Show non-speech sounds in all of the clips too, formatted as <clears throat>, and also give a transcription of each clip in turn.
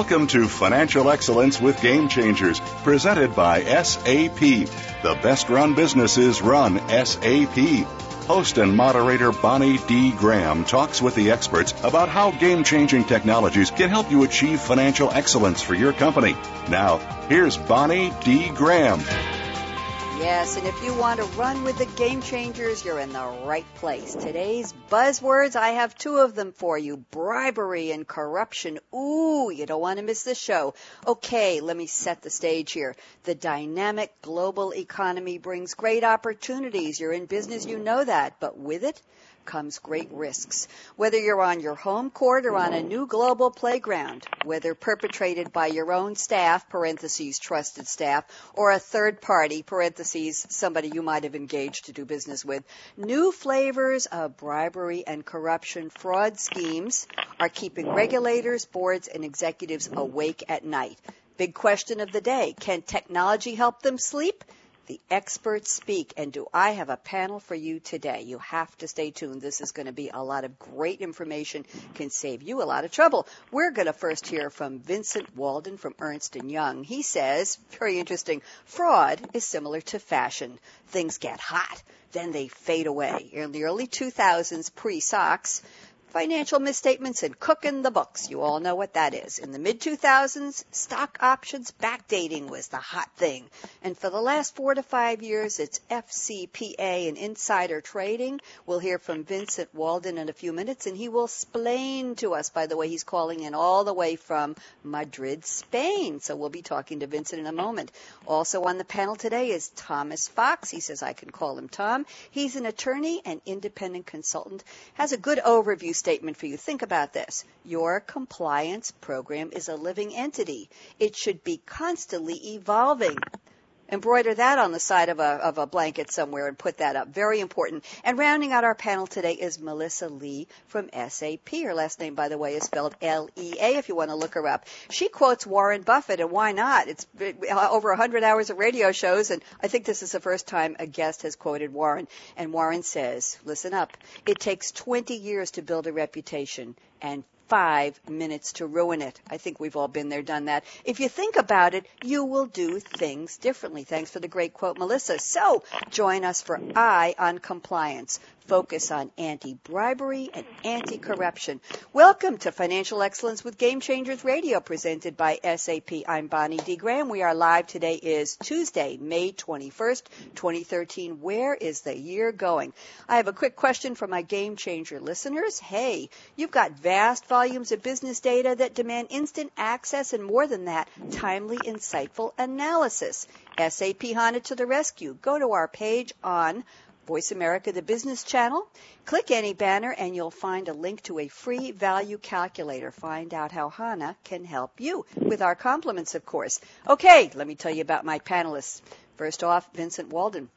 Welcome to Financial Excellence with Game Changers, presented by SAP. The best run businesses run SAP. Host and moderator Bonnie D. Graham talks with the experts about how game changing technologies can help you achieve financial excellence for your company. Now, here's Bonnie D. Graham. Yes, and if you want to run with the game changers, you're in the right place. Today's buzzwords, I have two of them for you. Bribery and corruption. Ooh, you don't want to miss this show. Okay, let me set the stage here. The dynamic global economy brings great opportunities. You're in business, you know that, but with it, comes great risks. Whether you're on your home court or on a new global playground, whether perpetrated by your own staff, parentheses, trusted staff, or a third party, parentheses, somebody you might have engaged to do business with, new flavors of bribery and corruption fraud schemes are keeping regulators, boards, and executives awake at night. Big question of the day. Can technology help them sleep? The experts speak. And do I have a panel for you today? You have to stay tuned. This is going to be a lot of great information, can save you a lot of trouble. We're going to first hear from Vincent Walden from Ernst & Young. He says, very interesting, fraud is similar to fashion. Things get hot, then they fade away. In the early 2000s, pre-SOX, financial misstatements and cooking the books. You all know what that is. In the mid 2000s, stock options backdating was the hot thing. And for the last four to five years, it's FCPA and insider trading. We'll hear from Vincent Walden in a few minutes, and he will explain to us, by the way, he's calling in all the way from Madrid, Spain. So we'll be talking to Vincent in a moment. Also on the panel today is Thomas Fox. He says I can call him Tom. He's an attorney and independent consultant, has a good overview statement for you. Think about this. Your compliance program is a living entity. It should be constantly evolving. Embroider that on the side of a, of a blanket somewhere and put that up. Very important. And rounding out our panel today is Melissa Lea from SAP. Her last name, by the way, is spelled L-E-A if you want to look her up. She quotes Warren Buffett, and why not? It's uh, over 100 hours of radio shows, and I think this is the first time a guest has quoted Warren. And Warren says, listen up, it takes 20 years to build a reputation and five minutes to ruin it. I think we've all been there, done that. If you think about it, you will do things differently. Thanks for the great quote, Melissa. So join us for Eye on Compliance focus on anti-bribery and anti-corruption. Welcome to Financial Excellence with Game Changers Radio presented by SAP. I'm Bonnie D. Graham. We are live. Today is Tuesday, May 21st, 2013. Where is the year going? I have a quick question for my Game Changer listeners. Hey, you've got vast volumes of business data that demand instant access and more than that, timely, insightful analysis. SAP HANA to the rescue. Go to our page on Voice America, the business channel. Click any banner and you'll find a link to a free value calculator. Find out how HANA can help you with our compliments, of course. Okay, let me tell you about my panelists. First off, Vincent Walden.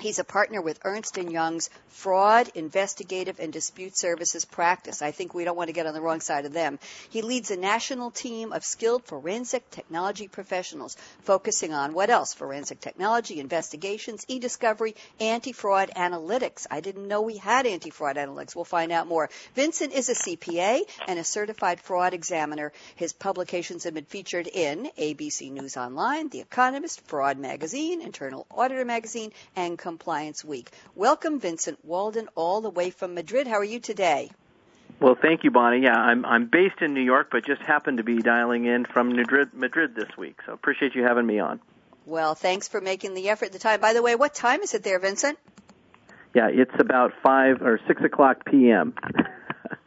He's a partner with Ernst & Young's Fraud, Investigative, and Dispute Services practice. I think we don't want to get on the wrong side of them. He leads a national team of skilled forensic technology professionals focusing on what else? Forensic technology, investigations, e-discovery, anti-fraud analytics. I didn't know we had anti-fraud analytics. We'll find out more. Vincent is a CPA and a certified fraud examiner. His publications have been featured in ABC News Online, The Economist, Fraud Magazine, Internal Auditor Magazine, and Compliance Week. Welcome, Vincent Walden, all the way from Madrid. How are you today? Well, thank you, Bonnie. Yeah, I'm I'm based in New York, but just happened to be dialing in from Madrid, Madrid this week. So appreciate you having me on. Well, thanks for making the effort, the time. By the way, what time is it there, Vincent? Yeah, it's about five or six o'clock p.m.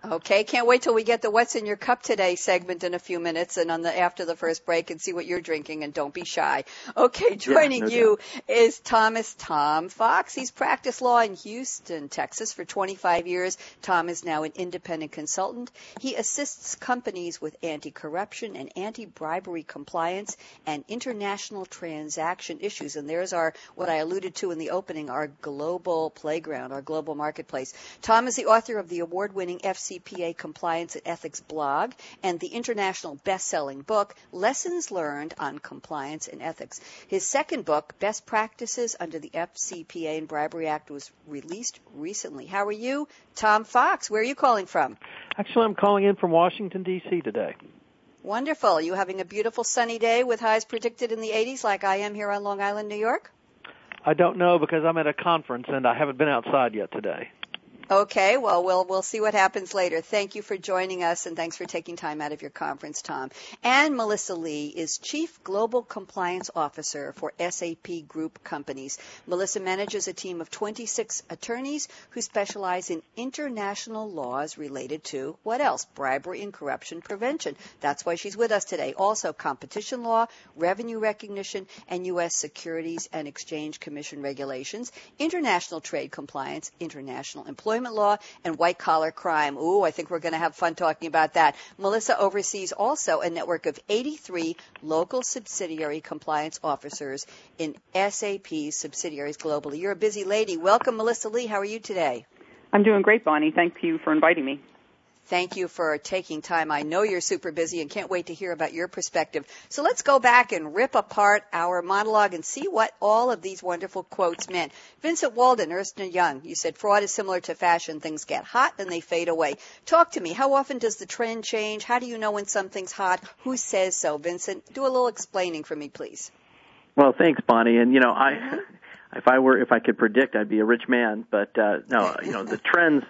Okay, can't wait till we get the "What's in Your Cup Today" segment in a few minutes, and on the after the first break, and see what you're drinking. And don't be shy. Okay, joining yeah, no you is Thomas Tom Fox. He's practiced law in Houston, Texas, for 25 years. Tom is now an independent consultant. He assists companies with anti-corruption and anti-bribery compliance and international transaction issues. And there's our what I alluded to in the opening, our global playground, our global marketplace. Tom is the author of the award-winning FC FCPA Compliance and Ethics blog and the international best-selling book, Lessons Learned on Compliance and Ethics. His second book, Best Practices Under the FCPA and Bribery Act, was released recently. How are you? Tom Fox, where are you calling from? Actually, I'm calling in from Washington, D.C. today. Wonderful. Are you having a beautiful sunny day with highs predicted in the 80s like I am here on Long Island, New York? I don't know because I'm at a conference and I haven't been outside yet today. Okay, well, we'll we'll see what happens later. Thank you for joining us, and thanks for taking time out of your conference, Tom. And Melissa Lea is Chief Global Compliance Officer for SAP Group Companies. Melissa manages a team of 26 attorneys who specialize in international laws related to what else? Bribery and corruption prevention. That's why she's with us today. Also, competition law, revenue recognition, and U.S. Securities and Exchange Commission regulations, international trade compliance, international employment employment law and white collar crime. Ooh, I think we're going to have fun talking about that. Melissa oversees also a network of 83 local subsidiary compliance officers in SAP subsidiaries globally. You're a busy lady. Welcome, Melissa Lea. How are you today? I'm doing great, Bonnie. Thank you for inviting me. Thank you for taking time. I know you're super busy and can't wait to hear about your perspective. So let's go back and rip apart our monologue and see what all of these wonderful quotes meant. Vincent Walden, Ernst & Young, you said fraud is similar to fashion. Things get hot and they fade away. Talk to me. How often does the trend change? How do you know when something's hot? Who says so? Vincent, do a little explaining for me, please. Well, thanks, Bonnie. And, you know, I, <laughs> if I were, if I could predict, I'd be a rich man. But, uh, no, you know, the trends,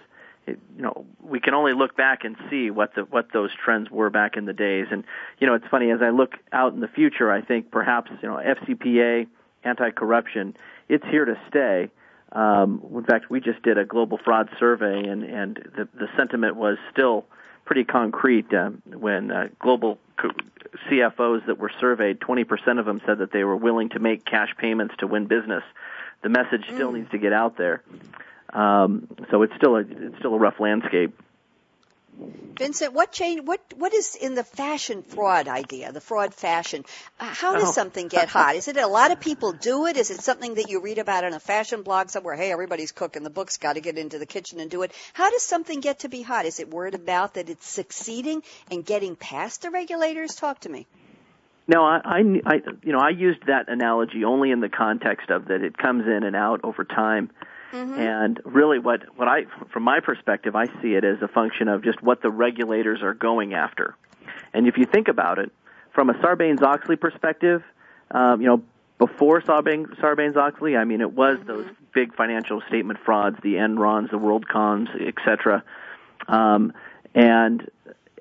it, you know, we can only look back and see what the what those trends were back in the days. And you know, it's funny as I look out in the future, I think perhaps you know FCPA, anti-corruption, it's here to stay. Um, in fact, we just did a global fraud survey, and and the the sentiment was still pretty concrete uh, when uh, global CFOs that were surveyed, 20% of them said that they were willing to make cash payments to win business. The message still mm. needs to get out there. Um, so it's still a it's still a rough landscape. Vincent, what change? What what is in the fashion fraud idea? The fraud fashion. Uh, how does oh. something get hot? Is it a lot of people do it? Is it something that you read about in a fashion blog somewhere? Hey, everybody's cooking. The book's got to get into the kitchen and do it. How does something get to be hot? Is it word of mouth that it's succeeding and getting past the regulators? Talk to me. No, I, I, I, you know, I used that analogy only in the context of that it comes in and out over time. Mm-hmm. And really, what what I, from my perspective, I see it as a function of just what the regulators are going after. And if you think about it, from a Sarbanes-Oxley perspective, um, you know, before Sarbanes-Oxley, I mean, it was mm-hmm. those big financial statement frauds, the Enrons, the WorldComs, etc. Um, and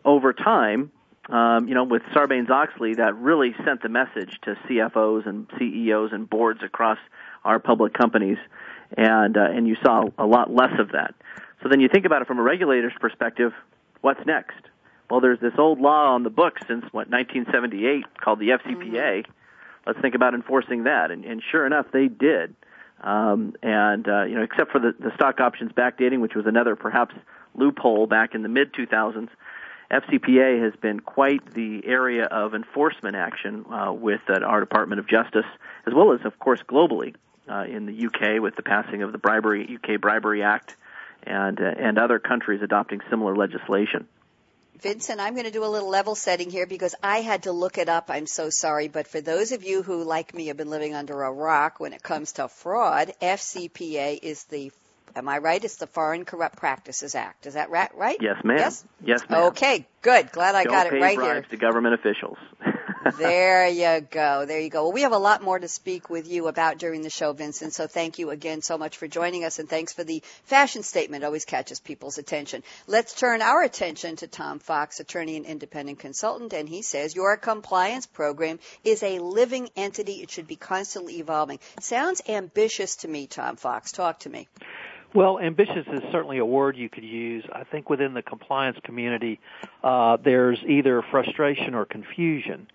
over time, um, you know, with Sarbanes-Oxley, that really sent the message to CFOs and CEOs and boards across our public companies and uh, and you saw a lot less of that. So then you think about it from a regulator's perspective, what's next? Well, there's this old law on the books since what 1978 called the FCPA. Mm-hmm. Let's think about enforcing that, and, and sure enough, they did. Um, and uh, you know, except for the, the stock options backdating, which was another perhaps loophole back in the mid 2000s, FCPA has been quite the area of enforcement action uh, with uh, our Department of Justice, as well as, of course, globally uh, in the UK with the passing of the bribery UK Bribery Act, and uh, and other countries adopting similar legislation. Vincent, I'm going to do a little level setting here because I had to look it up. I'm so sorry. But for those of you who, like me, have been living under a rock when it comes to fraud, FCPA is the Am I right? It's the Foreign Corrupt Practices Act. Is that right? Right? Yes, ma'am. Yes, yes ma'am. Okay, good. Glad I Don't got it right here. to government officials. <laughs> there you go. There you go. Well, we have a lot more to speak with you about during the show, Vincent. So thank you again so much for joining us, and thanks for the fashion statement. Always catches people's attention. Let's turn our attention to Tom Fox, attorney and independent consultant, and he says your compliance program is a living entity. It should be constantly evolving. Sounds ambitious to me, Tom Fox. Talk to me. Well, ambitious is certainly a word you could use. I think within the compliance community, uh, there's either frustration or confusion.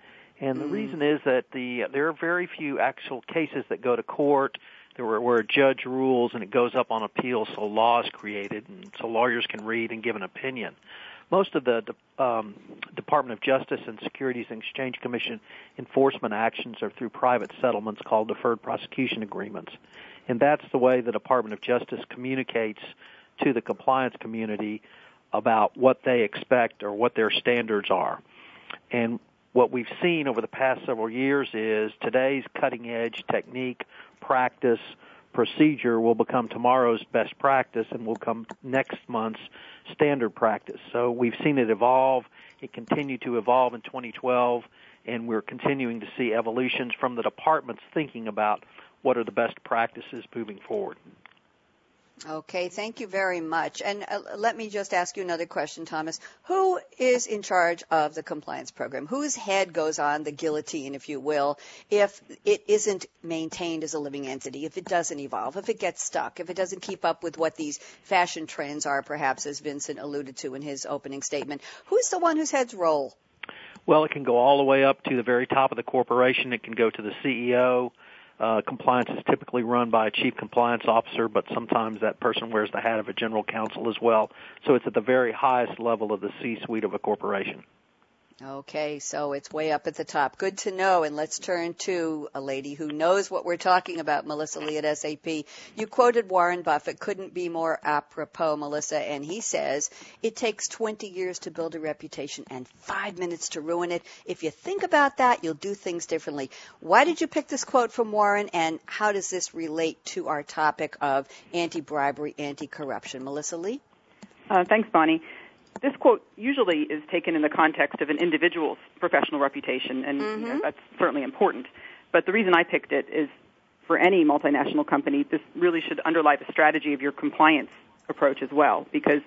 And the mm. reason is that the there are very few actual cases that go to court there were, where a judge rules and it goes up on appeal, so law is created, and so lawyers can read and give an opinion. Most of the um, Department of Justice and Securities and Exchange Commission enforcement actions are through private settlements called deferred prosecution agreements, and that's the way the Department of Justice communicates to the compliance community about what they expect or what their standards are. And what we've seen over the past several years is today's cutting edge technique practice procedure will become tomorrow's best practice and will come next month's standard practice. So we've seen it evolve. It continued to evolve in 2012, and we're continuing to see evolutions from the departments thinking about what are the best practices moving forward. Okay, thank you very much. And uh, let me just ask you another question, Thomas. Who is in charge of the compliance program? Whose head goes on the guillotine, if you will, if it isn't maintained as a living entity, if it doesn't evolve, if it gets stuck, if it doesn't keep up with what these fashion trends are, perhaps, as Vincent alluded to in his opening statement? Who's the one whose heads roll? Well, it can go all the way up to the very top of the corporation. It can go to the CEO uh, compliance is typically run by a chief compliance officer, but sometimes that person wears the hat of a general counsel as well. So it's at the very highest level of the C-suite of a corporation. Okay, so it's way up at the top. Good to know. And let's turn to a lady who knows what we're talking about, Melissa Lea at SAP. You quoted Warren Buffett, couldn't be more apropos, Melissa, and he says, it takes 20 years to build a reputation and five minutes to ruin it. If you think about that, you'll do things differently. Why did you pick this quote from Warren, and how does this relate to our topic of anti-bribery, anti-corruption? Melissa Lea? Uh, thanks, Bonnie this quote usually is taken in the context of an individual's professional reputation, and mm-hmm. you know, mm-hmm. that's certainly important. But the reason I picked it is for any multinational company, this really should underlie the strategy of your compliance approach as well, because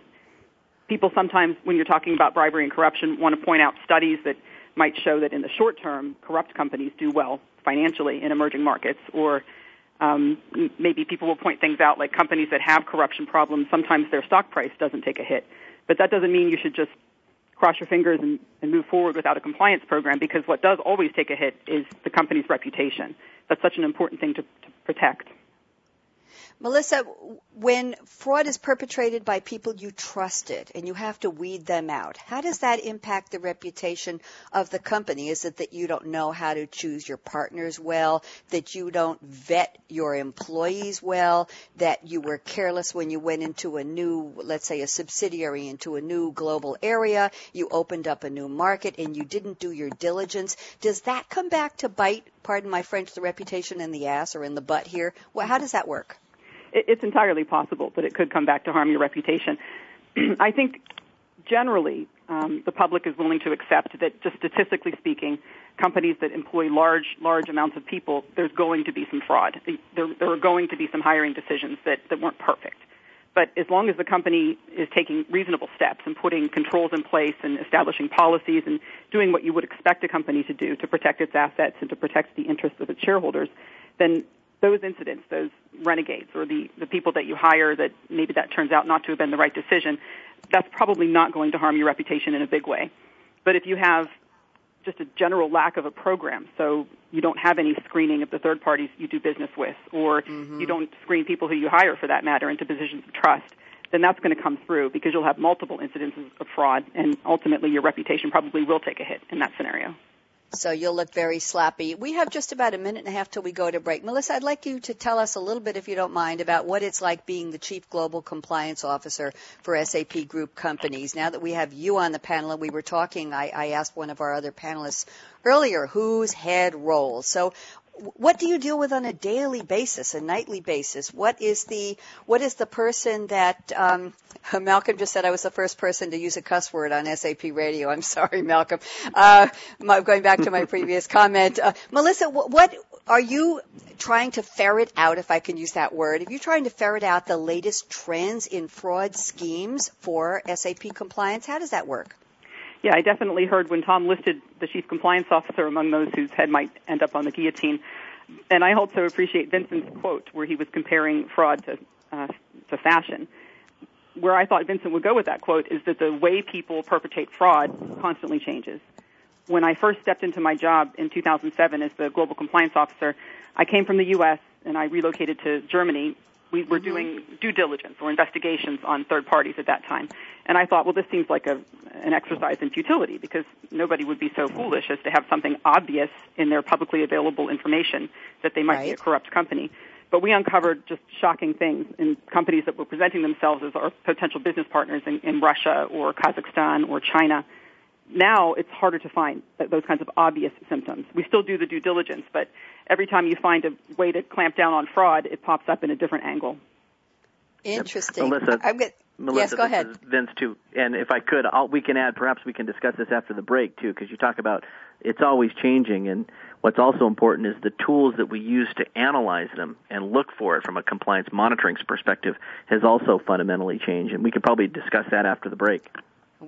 people sometimes, when you're talking about bribery and corruption, want to point out studies that might show that in the short term, corrupt companies do well financially in emerging markets, or um, maybe people will point things out like companies that have corruption problems, sometimes their stock price doesn't take a hit. But that doesn't mean you should just cross your fingers and, and move forward without a compliance program because what does always take a hit is the company's reputation. That's such an important thing to, to protect. Melissa, when fraud is perpetrated by people you trusted and you have to weed them out, how does that impact the reputation of the company? Is it that you don't know how to choose your partners well, that you don't vet your employees well, that you were careless when you went into a new, let's say a subsidiary into a new global area, you opened up a new market and you didn't do your diligence? Does that come back to bite, pardon my French, the reputation in the ass or in the butt here? Well, how does that work? It's entirely possible that it could come back to harm your reputation. <clears throat> I think generally um, the public is willing to accept that just statistically speaking, companies that employ large, large amounts of people, there's going to be some fraud. There, there are going to be some hiring decisions that, that weren't perfect. But as long as the company is taking reasonable steps and putting controls in place and establishing policies and doing what you would expect a company to do to protect its assets and to protect the interests of its shareholders, then those incidents, those renegades, or the, the people that you hire that maybe that turns out not to have been the right decision, that's probably not going to harm your reputation in a big way. But if you have just a general lack of a program, so you don't have any screening of the third parties you do business with, or mm-hmm. you don't screen people who you hire for that matter into positions of trust, then that's going to come through because you'll have multiple incidences of fraud, and ultimately your reputation probably will take a hit in that scenario. So you'll look very sloppy. We have just about a minute and a half till we go to break. Melissa, I'd like you to tell us a little bit, if you don't mind, about what it's like being the Chief Global Compliance Officer for SAP Group companies. Now that we have you on the panel and we were talking, I, I asked one of our other panelists earlier, whose head role. So what do you deal with on a daily basis, a nightly basis? What is the what is the person that um, <laughs> Malcolm just said I was the first person to use a cuss word on SAP radio. I'm <laughs> sorry, Malcolm. Uh, going back to my previous <laughs> comment, uh, Melissa, what, what are you trying to ferret out, if I can use that word? Are you trying to ferret out the latest trends in fraud schemes for SAP compliance? How does that work? Yeah, I definitely heard when Tom listed the chief compliance officer among those whose head might end up on the guillotine. And I also appreciate Vincent's quote where he was comparing fraud to uh, to fashion. Where I thought Vincent would go with that quote is that the way people perpetrate fraud constantly changes. When I first stepped into my job in 2007 as the global compliance officer, I came from the U.S. and I relocated to Germany we were mm-hmm. doing due diligence or investigations on third parties at that time. And I thought, well, this seems like a, an exercise in futility because nobody would be so foolish as to have something obvious in their publicly available information that they might right. be a corrupt company. But we uncovered just shocking things in companies that were presenting themselves as our potential business partners in, in Russia or Kazakhstan or China now it's harder to find those kinds of obvious symptoms. We still do the due diligence, but every time you find a way to clamp down on fraud, it pops up in a different angle. Interesting. Melissa, I'm good. Melissa, yes, go ahead. Vince too, and if I could, I'll, we can add. Perhaps we can discuss this after the break too, because you talk about it's always changing, and what's also important is the tools that we use to analyze them and look for it from a compliance monitoring perspective has also fundamentally changed, and we could probably discuss that after the break.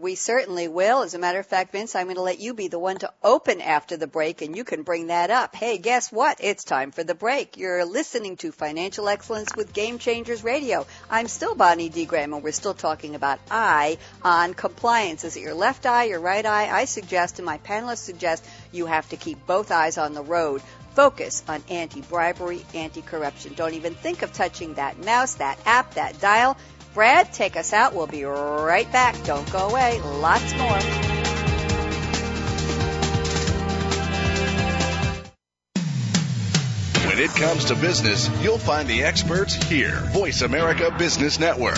We certainly will. As a matter of fact, Vince, I'm going to let you be the one to open after the break and you can bring that up. Hey, guess what? It's time for the break. You're listening to Financial Excellence with Game Changers Radio. I'm still Bonnie D. Graham and we're still talking about eye on compliance. Is it your left eye, your right eye? I suggest and my panelists suggest you have to keep both eyes on the road focus on anti-bribery, anti-corruption. Don't even think of touching that mouse, that app, that dial. Brad, take us out. We'll be right back. Don't go away. Lots more. When it comes to business, you'll find the experts here. Voice America Business Network.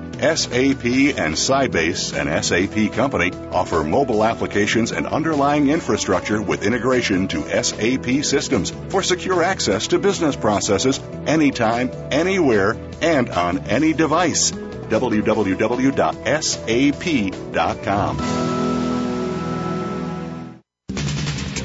SAP and Sybase, an SAP company, offer mobile applications and underlying infrastructure with integration to SAP systems for secure access to business processes anytime, anywhere, and on any device. www.sap.com.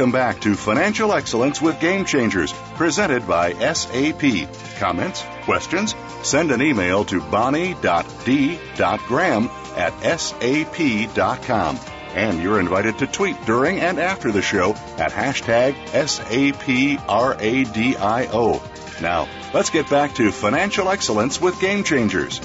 Welcome back to Financial Excellence with Game Changers, presented by SAP. Comments? Questions? Send an email to bonnie.d.graham at sap.com. And you're invited to tweet during and after the show at hashtag SAPRADIO. Now, let's get back to financial excellence with Game Changers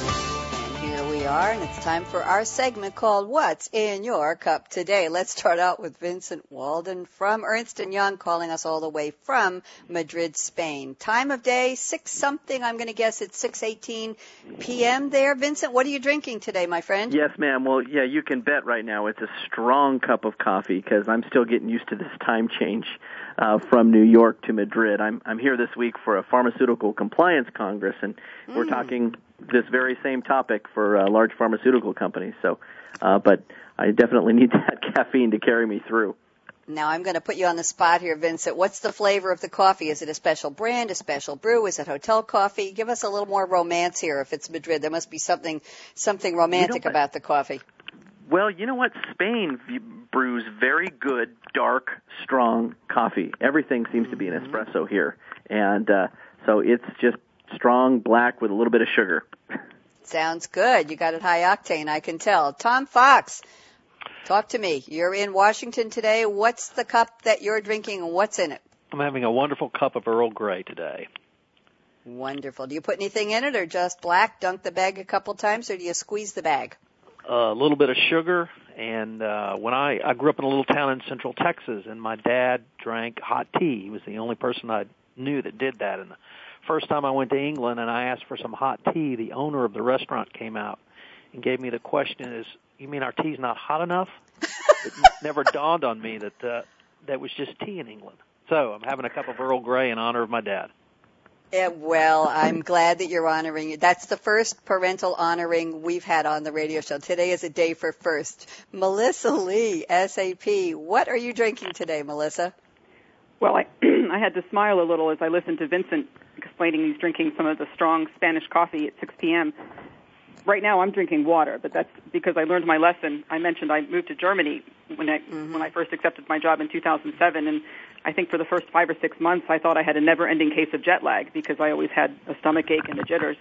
are, and it's time for our segment called What's in Your Cup Today. Let's start out with Vincent Walden from Ernst & Young calling us all the way from Madrid, Spain. Time of day, 6 something. I'm going to guess it's 6:18 p.m. there. Vincent, what are you drinking today, my friend? Yes, ma'am. Well, yeah, you can bet right now it's a strong cup of coffee because I'm still getting used to this time change uh, from New York to Madrid. I'm I'm here this week for a pharmaceutical compliance congress, and mm. we're talking this very same topic for uh, large pharmaceutical companies. So, uh, but I definitely need <laughs> that caffeine to carry me through. Now I'm going to put you on the spot here, Vincent. What's the flavor of the coffee? Is it a special brand, a special brew? Is it hotel coffee? Give us a little more romance here. If it's Madrid, there must be something something romantic you know about the coffee. Well, you know what? Spain brews very good, dark, strong coffee. Everything seems to be an mm-hmm. espresso here, and uh, so it's just strong black with a little bit of sugar. Sounds good. You got it high octane, I can tell. Tom Fox, talk to me. You're in Washington today. What's the cup that you're drinking and what's in it? I'm having a wonderful cup of Earl Grey today. Wonderful. Do you put anything in it or just black? Dunk the bag a couple times or do you squeeze the bag? A little bit of sugar and uh when I I grew up in a little town in central Texas and my dad drank hot tea. He was the only person I knew that did that and first time I went to England and I asked for some hot tea, the owner of the restaurant came out and gave me the question is, you mean our tea's not hot enough? it <laughs> never dawned on me that uh, that was just tea in England. So I'm having a cup of Earl Grey in honor of my dad. Yeah, well, I'm glad that you're honoring it. That's the first parental honoring we've had on the radio show. Today is a day for first. Melissa Lea, SAP. What are you drinking today, Melissa? Well, I, <clears throat> I had to smile a little as I listened to Vincent explaining he's drinking some of the strong Spanish coffee at 6 p.m. Right now, I'm drinking water, but that's because I learned my lesson. I mentioned I moved to Germany when I mm-hmm. when I first accepted my job in 2007, and I think for the first five or six months, I thought I had a never-ending case of jet lag because I always had a stomach ache and the jitters.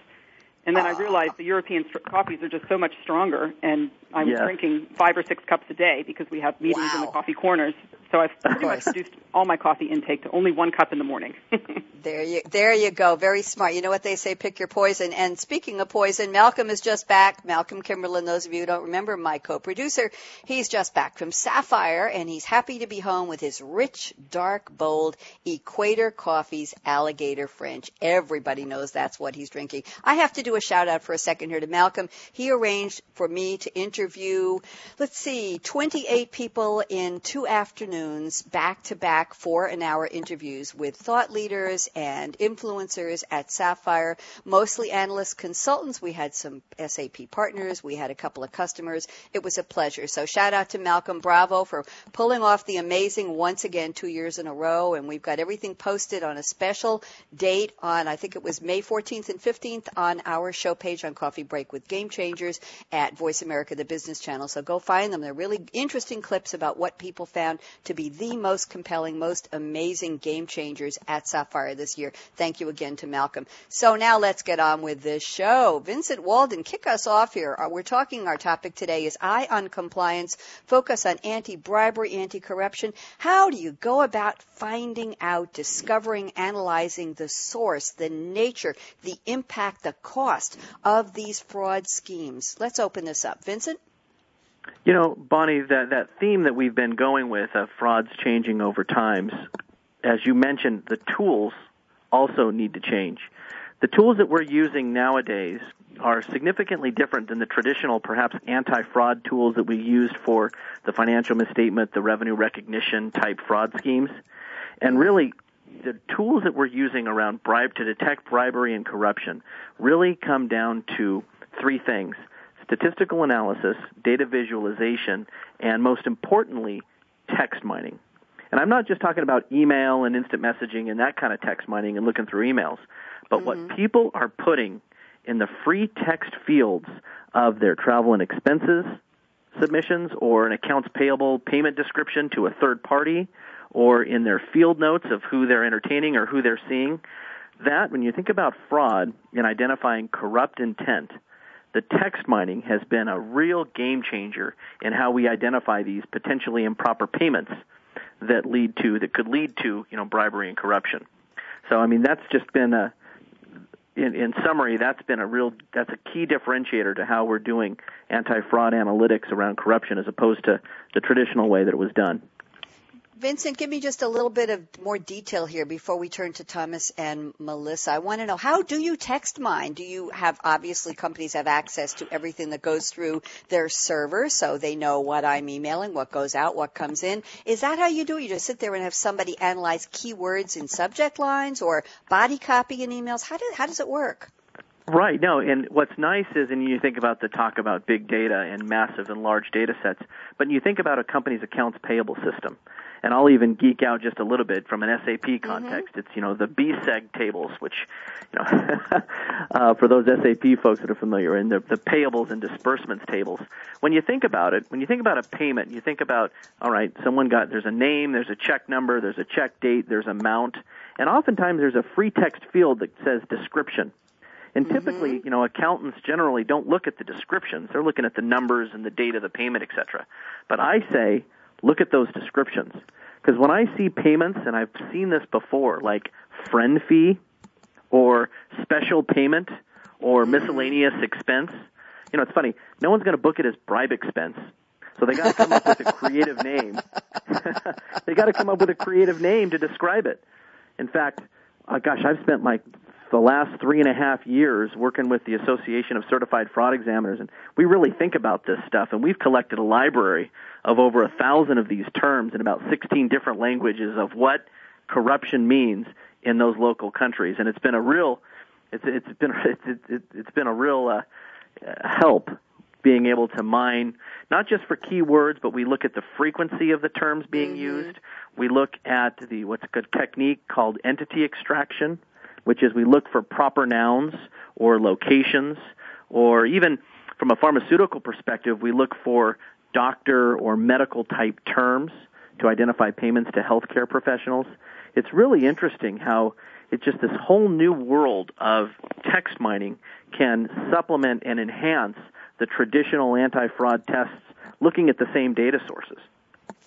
And then I realized the European st- coffees are just so much stronger, and I was drinking five or six cups a day because we have meetings wow. in the coffee corners. So I've pretty much reduced all my coffee intake to only one cup in the morning. <laughs> there you there you go. Very smart. You know what they say, pick your poison. And speaking of poison, Malcolm is just back. Malcolm Kimberlin, those of you who don't remember, my co-producer, he's just back from Sapphire and he's happy to be home with his rich, dark, bold Equator Coffee's Alligator French. Everybody knows that's what he's drinking. I have to do a shout out for a second here to Malcolm. He arranged for me to interview, let's see, 28 people in two afternoons afternoons back to back four an hour interviews with thought leaders and influencers at Sapphire, mostly analyst consultants. We had some SAP partners. We had a couple of customers. It was a pleasure. So shout out to Malcolm Bravo for pulling off the amazing once again two years in a row. And we've got everything posted on a special date on, I think it was May 14th and 15th on our show page on Coffee Break with Game Changers at Voice America, the business channel. So go find them. They're really interesting clips about what people found to be the most compelling, most amazing game changers at Sapphire this year. Thank you again to Malcolm. So now let's get on with this show. Vincent Walden, kick us off here. Uh, we're talking, our topic today is Eye on Compliance, focus on anti-bribery, anti-corruption. How do you go about finding out, discovering, analyzing the source, the nature, the impact, the cost of these fraud schemes? Let's open this up. Vincent? You know, Bonnie, that that theme that we've been going with of frauds changing over times, as you mentioned, the tools also need to change. The tools that we're using nowadays are significantly different than the traditional, perhaps anti-fraud tools that we used for the financial misstatement, the revenue recognition type fraud schemes. And really, the tools that we're using around bribe to detect bribery and corruption really come down to three things statistical analysis, data visualization, and most importantly, text mining. And I'm not just talking about email and instant messaging and that kind of text mining and looking through emails, but mm-hmm. what people are putting in the free text fields of their travel and expenses submissions or an accounts payable payment description to a third party or in their field notes of who they're entertaining or who they're seeing. That, when you think about fraud and identifying corrupt intent, the text mining has been a real game changer in how we identify these potentially improper payments that lead to that could lead to you know bribery and corruption. So I mean that's just been a in, in summary that's been a real that's a key differentiator to how we're doing anti-fraud analytics around corruption as opposed to the traditional way that it was done. Vincent, give me just a little bit of more detail here before we turn to Thomas and Melissa. I want to know how do you text mine? Do you have obviously companies have access to everything that goes through their server so they know what I'm emailing, what goes out, what comes in. Is that how you do it? You just sit there and have somebody analyze keywords in subject lines or body copy in emails? How do, how does it work? Right. No, and what's nice is, and you think about the talk about big data and massive and large data sets, but you think about a company's accounts payable system and I'll even geek out just a little bit from an SAP mm-hmm. context. Mm-hmm. It's you know the BSEG tables, which you know <laughs> uh, for those SAP folks that are familiar, in the, the payables and disbursements tables. When you think about it, when you think about a payment, you think about all right, someone got there's a name, there's a check number, there's a check date, there's amount, and oftentimes there's a free text field that says description. And typically, mm-hmm. you know, accountants generally don't look at the descriptions. They're looking at the numbers and the date of the payment, et cetera. But I say look at those descriptions. Because when I see payments, and I've seen this before, like friend fee or special payment or miscellaneous expense, you know, it's funny. No one's going to book it as bribe expense. So they got to come up with a creative name. <laughs> they got to come up with a creative name to describe it. In fact, uh, gosh, I've spent like the last three and a half years working with the Association of Certified Fraud Examiners, and we really think about this stuff. And we've collected a library of over a thousand of these terms in about 16 different languages of what corruption means in those local countries, and it's been a real it's it's been <laughs> it's it's, it's been a real uh, help being able to mine not just for keywords, but we look at the frequency of the terms being mm-hmm. used. We look at the what's a good technique called entity extraction, which is we look for proper nouns or locations, or even from a pharmaceutical perspective, we look for doctor or medical type terms to identify payments to healthcare professionals. It's really interesting how it's just this whole new world of text mining can supplement and enhance the traditional anti-fraud tests looking at the same data sources.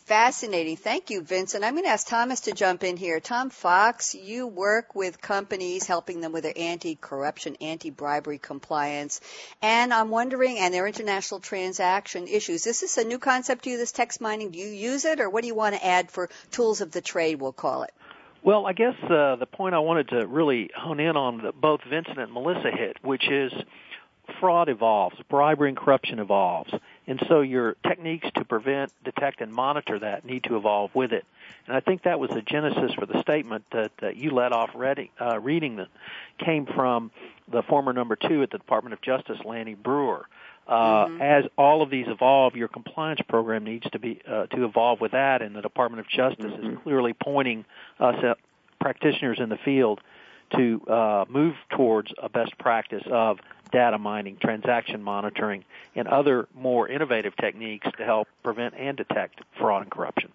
Fascinating. Thank you, Vincent. I'm going to ask Thomas to jump in here. Tom Fox, you work with companies helping them with their anti-corruption, anti-bribery compliance, and I'm wondering, and their international transaction issues. Is this a new concept to you, this text mining? Do you use it, or what do you want to add for tools of the trade, we'll call it? Well, I guess uh, the point I wanted to really hone in on that both Vincent and Melissa hit, which is fraud evolves, bribery and corruption evolves, and so your techniques to prevent, detect, and monitor that need to evolve with it. And I think that was the genesis for the statement that, that you led off reading, uh, reading that came from the former number two at the Department of Justice, Lanny Breuer. Uh, mm-hmm. As all of these evolve, your compliance program needs to be uh, to evolve with that, and the Department of Justice mm-hmm. is clearly pointing us, uh, practitioners in the field, to uh, move towards a best practice of data mining, transaction monitoring, and other more innovative techniques to help prevent and detect fraud and corruption.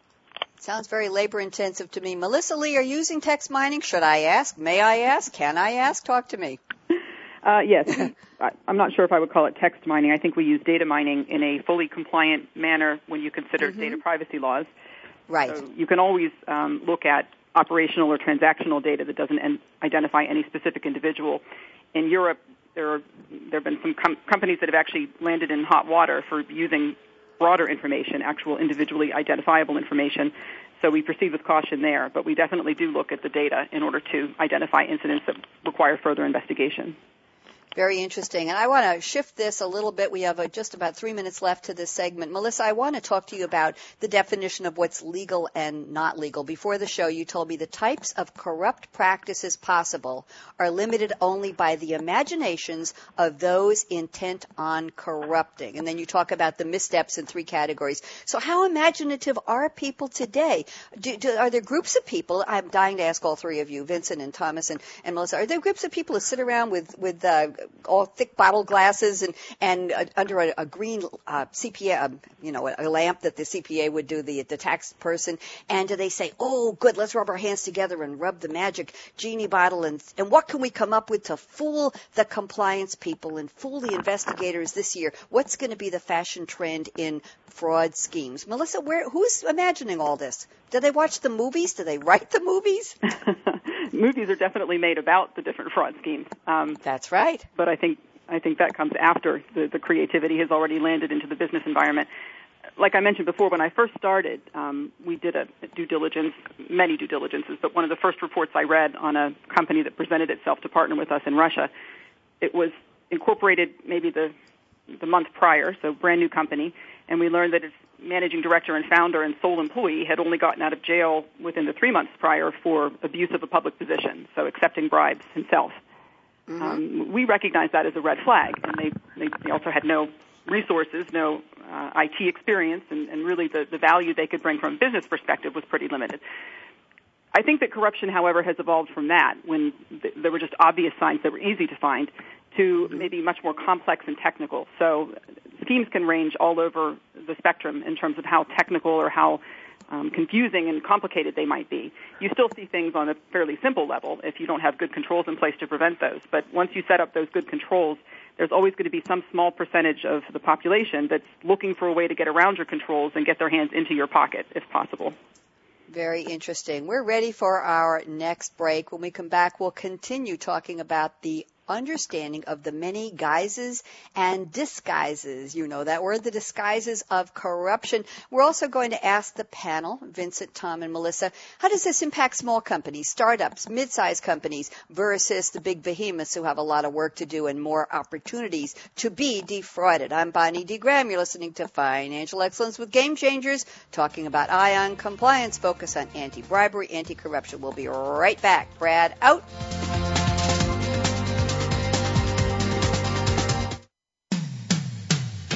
Sounds very labor intensive to me. Melissa Lea, are you using text mining? Should I ask? May I ask? Can I ask? Talk to me. Uh, yes. <laughs> I'm not sure if I would call it text mining. I think we use data mining in a fully compliant manner when you consider mm-hmm. data privacy laws. Right. So you can always um, look at operational or transactional data that doesn't en- identify any specific individual. In Europe, there are there have been some com- companies that have actually landed in hot water for using broader information, actual individually identifiable information. So we proceed with caution there, but we definitely do look at the data in order to identify incidents that require further investigation. Very interesting. And I want to shift this a little bit. We have uh, just about three minutes left to this segment. Melissa, I want to talk to you about the definition of what's legal and not legal. Before the show, you told me the types of corrupt practices possible are limited only by the imaginations of those intent on corrupting. And then you talk about the missteps in three categories. So how imaginative are people today? Do, do, are there groups of people, I'm dying to ask all three of you, Vincent and Thomas and, and Melissa, are there groups of people who sit around with, with uh, all thick bottle glasses and and uh, under a, a green uh, CPA, um, you know, a, a lamp that the CPA would do the the tax person. And do they say, "Oh, good, let's rub our hands together and rub the magic genie bottle"? And and what can we come up with to fool the compliance people and fool the investigators this year? What's going to be the fashion trend in fraud schemes? Melissa, where who's imagining all this? Do they watch the movies? Do they write the movies? <laughs> movies are definitely made about the different fraud schemes. Um, That's right. But I think I think that comes after the, the creativity has already landed into the business environment. Like I mentioned before, when I first started, um, we did a due diligence, many due diligences, but one of the first reports I read on a company that presented itself to partner with us in Russia, it was incorporated maybe the the month prior, so brand new company, and we learned that its managing director and founder and sole employee had only gotten out of jail within the three months prior for abuse of a public position, so accepting bribes himself. Mm-hmm. Um, we recognized that as a red flag, and they, they, they also had no resources, no uh, IT experience, and, and really the, the value they could bring from a business perspective was pretty limited. I think that corruption, however, has evolved from that when th- there were just obvious signs that were easy to find to maybe much more complex and technical. So schemes can range all over the spectrum in terms of how technical or how um, confusing and complicated they might be. You still see things on a fairly simple level if you don't have good controls in place to prevent those. But once you set up those good controls, there's always going to be some small percentage of the population that's looking for a way to get around your controls and get their hands into your pocket if possible. Very interesting. We're ready for our next break. When we come back, we'll continue talking about the understanding of the many guises and disguises. You know that word, the disguises of corruption. We're also going to ask the panel, Vincent, Tom, and Melissa, how does this impact small companies, startups, mid-sized companies versus the big behemoths who have a lot of work to do and more opportunities to be defrauded? I'm Bonnie D. Graham. You're listening to Financial Excellence with Game Changers, talking about Eye on compliance, focus on anti-bribery, anti-corruption. We'll be right back. Brad out.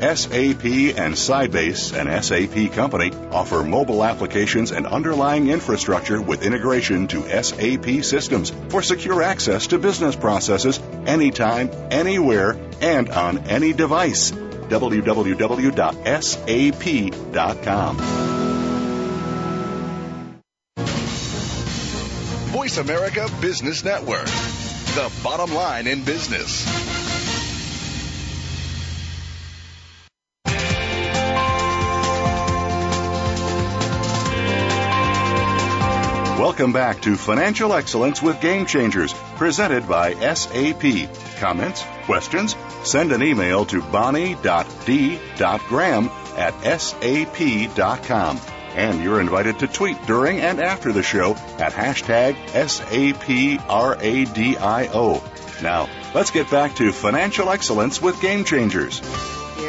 SAP and Sybase, an SAP company, offer mobile applications and underlying infrastructure with integration to SAP systems for secure access to business processes anytime, anywhere, and on any device. www.sap.com. Voice America Business Network, the bottom line in business. Welcome back to Financial Excellence with Game Changers, presented by SAP. Comments? Questions? Send an email to bonnie.d.graham at sap.com. And you're invited to tweet during and after the show at hashtag SAPRADIO. Now, let's get back to Financial Excellence with Game Changers.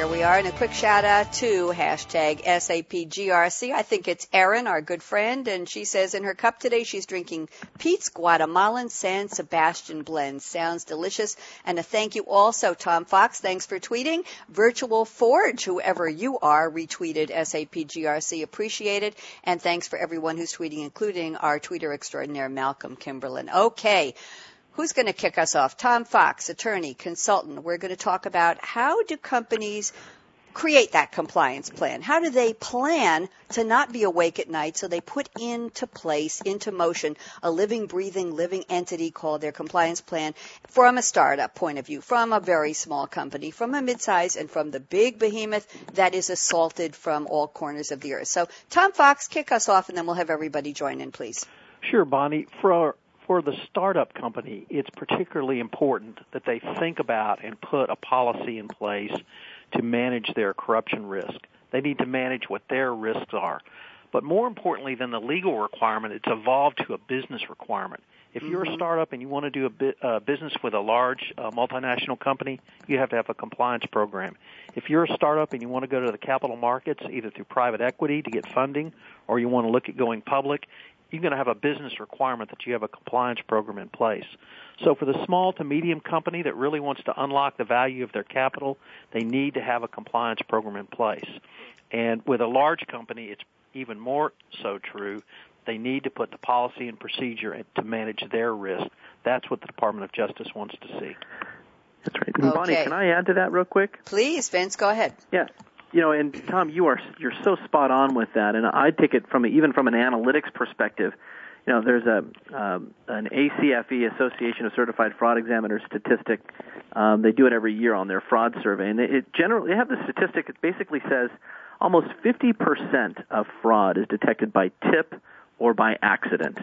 Here we are, and a quick shout out to hashtag SAPGRC. I think it's Erin, our good friend, and she says in her cup today she's drinking Peet's Guatemalan San Sebastian blend. Sounds delicious. And a thank you also, Tom Fox. Thanks for tweeting. Virtual Forge, whoever you are, retweeted SAPGRC. Appreciate it. And thanks for everyone who's tweeting, including our tweeter extraordinaire, Malcolm Kimberlin. Okay. Who's going to kick us off? Tom Fox, attorney, consultant. We're going to talk about how do companies create that compliance plan? How do they plan to not be awake at night so they put into place, into motion, a living, breathing, living entity called their compliance plan from a startup point of view, from a very small company, from a mid-size, and from the big behemoth that is assaulted from all corners of the earth. So, Tom Fox, kick us off and then we'll have everybody join in, please. Sure, Bonnie. For for the startup company, it's particularly important that they think about and put a policy in place to manage their corruption risk. They need to manage what their risks are. But more importantly than the legal requirement, it's evolved to a business requirement. If you're a mm-hmm. startup and you want to do a bit, uh, business with a large uh, multinational company, you have to have a compliance program. If you're a startup and you want to go to the capital markets, either through private equity to get funding, or you want to look at going public, you're going to have a business requirement that you have a compliance program in place. So for the small to medium company that really wants to unlock the value of their capital, they need to have a compliance program in place. And with a large company, it's even more so true. They need to put the policy and procedure to manage their risk. That's what the Department of Justice wants to see. That's right. Okay. Bonnie, can I add to that real quick? Please, Vince, go ahead. Yeah you know, and Tom, you are you're so spot on with that, and I take it from even from an analytics perspective. You know, there's a um, an ACFE Association of Certified Fraud Examiners statistic. Um, they do it every year on their fraud survey, and it generally they have the statistic. It basically says almost 50% of fraud is detected by tip or by accident,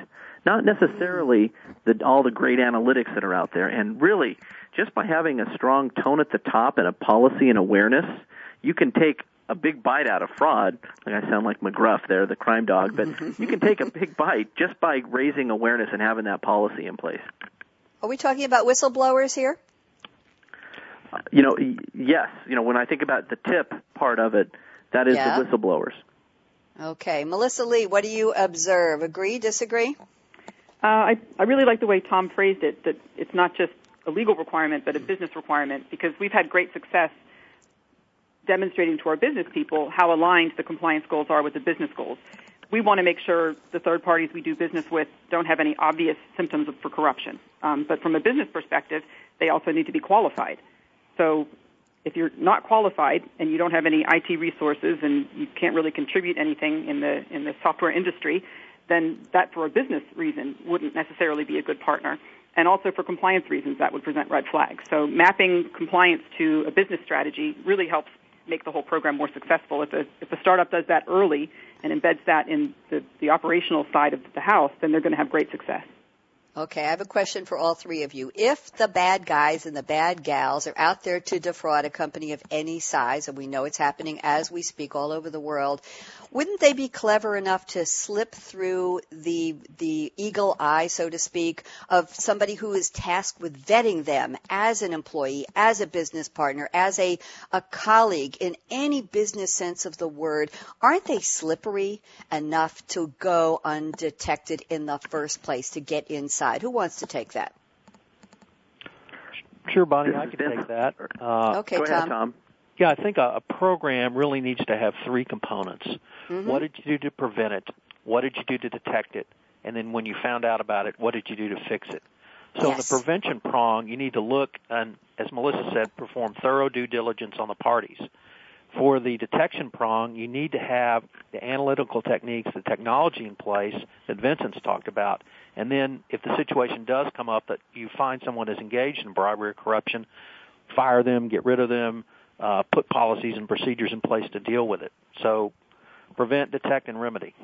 not necessarily the, all the great analytics that are out there. And really, just by having a strong tone at the top and a policy and awareness you can take a big bite out of fraud. Like I sound like McGruff there, the crime dog, but <laughs> you can take a big bite just by raising awareness and having that policy in place. Are we talking about whistleblowers here? Uh, you know, yes. You know, when I think about the tip part of it, that is yeah. the whistleblowers. Okay, Melissa Lea, what do you observe? Agree? Disagree? Uh, I I really like the way Tom phrased it. That it's not just a legal requirement, but a business requirement, because we've had great success demonstrating to our business people how aligned the compliance goals are with the business goals. we want to make sure the third parties we do business with don't have any obvious symptoms of, for corruption. Um, but from a business perspective, they also need to be qualified. So if you're not qualified and you don't have any IT resources and you can't really contribute anything in the in the software industry, then that for a business reason wouldn't necessarily be a good partner. And also for compliance reasons, that would present red flags. So mapping compliance to a business strategy really helps make the whole program more successful. If a, if a startup does that early and embeds that in the, the operational side of the house, then they're going to have great success. Okay, I have a question for all three of you. If the bad guys and the bad gals are out there to defraud a company of any size, and we know it's happening as we speak all over the world, wouldn't they be clever enough to slip through the the eagle eye, so to speak, of somebody who is tasked with vetting them as an employee, as a business partner, as a, a colleague in any business sense of the word? Aren't they slippery enough to go undetected in the first place to get inside? Who wants to take that? Sure, Bonnie, I can take that. Uh, okay, Go Tom. ahead, Tom. Yeah, I think a, a program really needs to have three components. Mm-hmm. What did you do to prevent it? What did you do to detect it? And then when you found out about it, what did you do to fix it? So Yes. in the prevention prong, you need to look and, as Melissa said, perform thorough due diligence on the parties. For the detection prong, you need to have the analytical techniques, the technology in place that Vincent's talked about. And then if the situation does come up that you find someone is engaged in bribery or corruption, fire them, get rid of them, uh, put policies and procedures in place to deal with it. So prevent, detect, and remedy.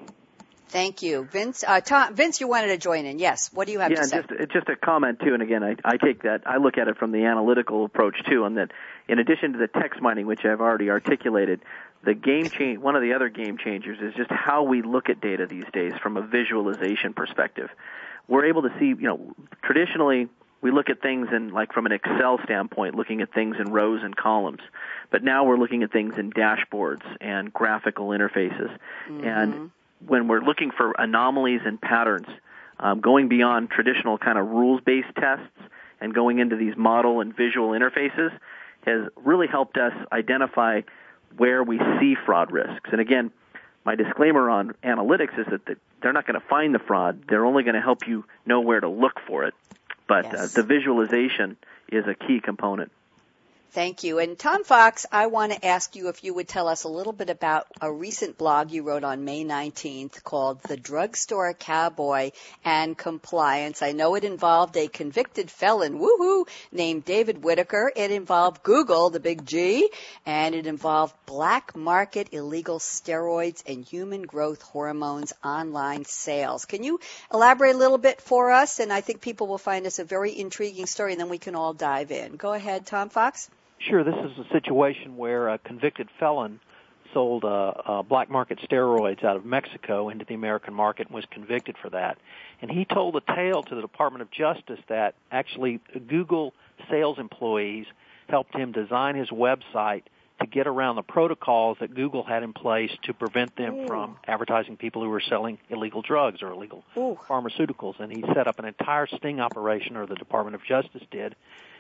Thank you, Vince. Uh, Tom, Vince, you wanted to join in? Yes. What do you have yeah, to say? just just a comment too. And again, I, I take that I look at it from the analytical approach too, and that in addition to the text mining, which I've already articulated, the game change one of the other game changers is just how we look at data these days from a visualization perspective. We're able to see, you know, traditionally we look at things in like from an Excel standpoint, looking at things in rows and columns. But now we're looking at things in dashboards and graphical interfaces. And when we're looking for anomalies and patterns, um, going beyond traditional kind of rules-based tests and going into these model and visual interfaces has really helped us identify where we see fraud risks. And again, my disclaimer on analytics is that they're not going to find the fraud. They're only going to help you know where to look for it. But uh, the visualization is a key component. Thank you. And Tom Fox, I want to ask you if you would tell us a little bit about a recent blog you wrote on May 19th called The Drugstore Cowboy and Compliance. I know it involved a convicted felon, woohoo, named David Whitaker. It involved Google, the big G, and it involved black market illegal steroids and human growth hormones online sales. Can you elaborate a little bit for us? And I think people will find this a very intriguing story and then we can all dive in. Go ahead, Tom Fox. Sure, this is a situation where a convicted felon sold uh, uh, black market steroids out of Mexico into the American market and was convicted for that. And he told a tale to the Department of Justice that actually Google sales employees helped him design his website to get around the protocols that Google had in place to prevent them from advertising people who were selling illegal drugs or illegal Ooh. pharmaceuticals. And he set up an entire sting operation, or the Department of Justice did,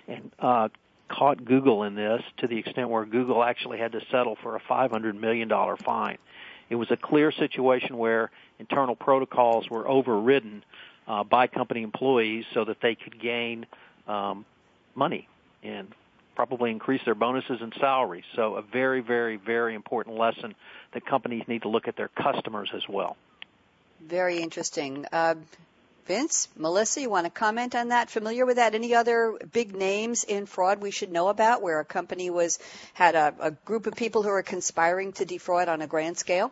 and uh, caught Google in this to the extent where Google actually had to settle for a $500 million fine. It was a clear situation where internal protocols were overridden uh, by company employees so that they could gain um, money and probably increase their bonuses and salaries. So a very, very, very important lesson that companies need to look at their customers as well. Very interesting. Uh, Vince, Melissa, you want to comment on that? Familiar with that? Any other big names in fraud we should know about where a company was had a, a group of people who are conspiring to defraud on a grand scale?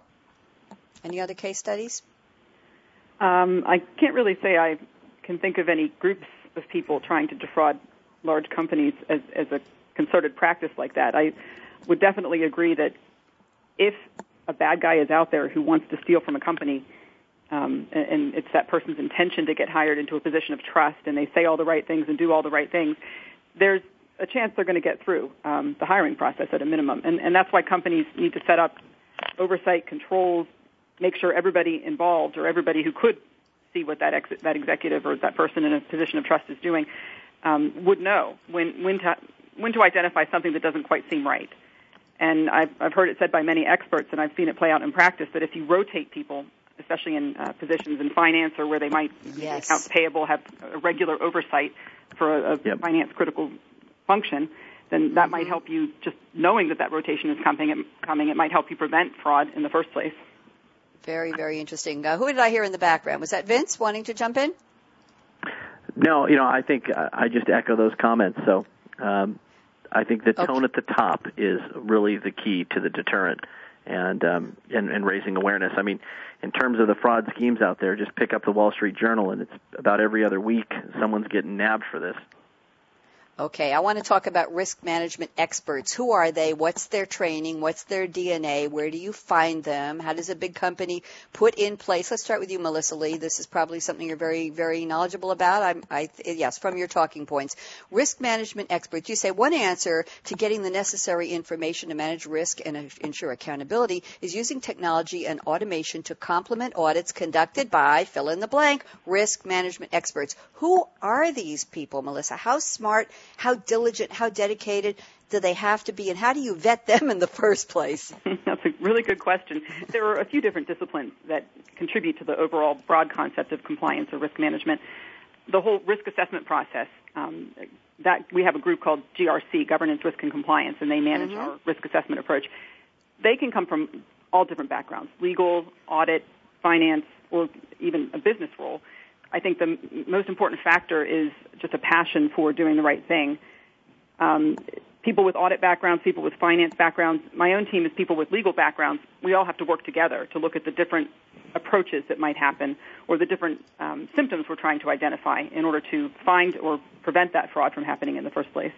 Any other case studies? Um, I can't really say I can think of any groups of people trying to defraud large companies as, as a concerted practice like that. I would definitely agree that if a bad guy is out there who wants to steal from a company, um, and, and it's that person's intention to get hired into a position of trust, and they say all the right things and do all the right things, there's a chance they're going to get through um, the hiring process at a minimum. And, and that's why companies need to set up oversight controls, make sure everybody involved or everybody who could see what that ex- that executive or that person in a position of trust is doing um, would know when when to when to identify something that doesn't quite seem right. And I've I've heard it said by many experts, and I've seen it play out in practice that if you rotate people especially in uh, positions in finance or where they might yes. accounts payable have a regular oversight for a, a yep. finance critical function, then that mm-hmm. might help you just knowing that that rotation is coming. Coming, it might help you prevent fraud in the first place. Very, very interesting. Uh, who did I hear in the background? Was that Vince wanting to jump in? No, you know, I think uh, I just echo those comments. So, um, I think the tone at the top is really the key to the deterrent and, um, and and raising awareness. I mean, in terms of the fraud schemes out there, just pick up the Wall Street Journal, and it's about every other week someone's getting nabbed for this. Okay, I want to talk about risk management experts. Who are they? What's their training? What's their DNA? Where do you find them? How does a big company put in place? Let's start with you, Melissa Lea. This is probably something you're very, very knowledgeable about. I'm, I, yes, from your talking points. Risk management experts. You say one answer to getting the necessary information to manage risk and ensure accountability is using technology and automation to complement audits conducted by fill in the blank risk management experts. Who are these people, Melissa? How smart? How diligent, how dedicated do they have to be, and how do you vet them in the first place? <laughs> That's a really good question. There are a few different disciplines that contribute to the overall broad concept of compliance or risk management. The whole risk assessment process, um, that we have a group called GRC, Governance, Risk, and Compliance, and they manage mm-hmm. our risk assessment approach. They can come from all different backgrounds, legal, audit, finance, or even a business role. I think the most important factor is just a passion for doing the right thing. Um, people with audit backgrounds, people with finance backgrounds. My own team is people with legal backgrounds. We all have to work together to look at the different approaches that might happen or the different um, symptoms we're trying to identify in order to find or prevent that fraud from happening in the first place.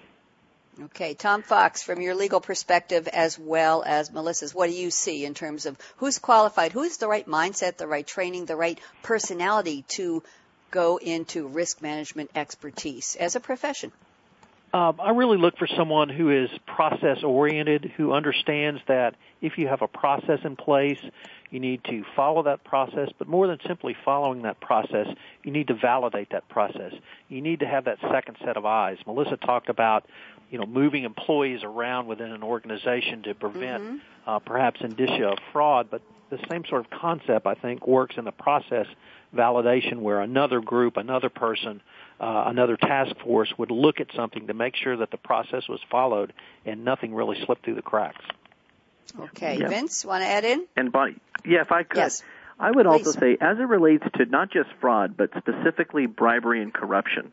Okay, Tom Fox, from your legal perspective as well as Melissa's, what do you see in terms of who's qualified, who's the right mindset, the right training, the right personality to go into risk management expertise as a profession? Um, I really look for someone who is process oriented, who understands that if you have a process in place, you need to follow that process, but more than simply following that process, you need to validate that process. You need to have that second set of eyes. Melissa talked about, you know, moving employees around within an organization to prevent mm-hmm. uh, perhaps indicia of fraud, but the same sort of concept I think works in the process validation where another group, another person, uh, another task force would look at something to make sure that the process was followed and nothing really slipped through the cracks. Okay, Yeah. Vince, want to add in? And Bonnie, yeah, if I could, Yes. I would also say, as it relates to not just fraud, but specifically bribery and corruption,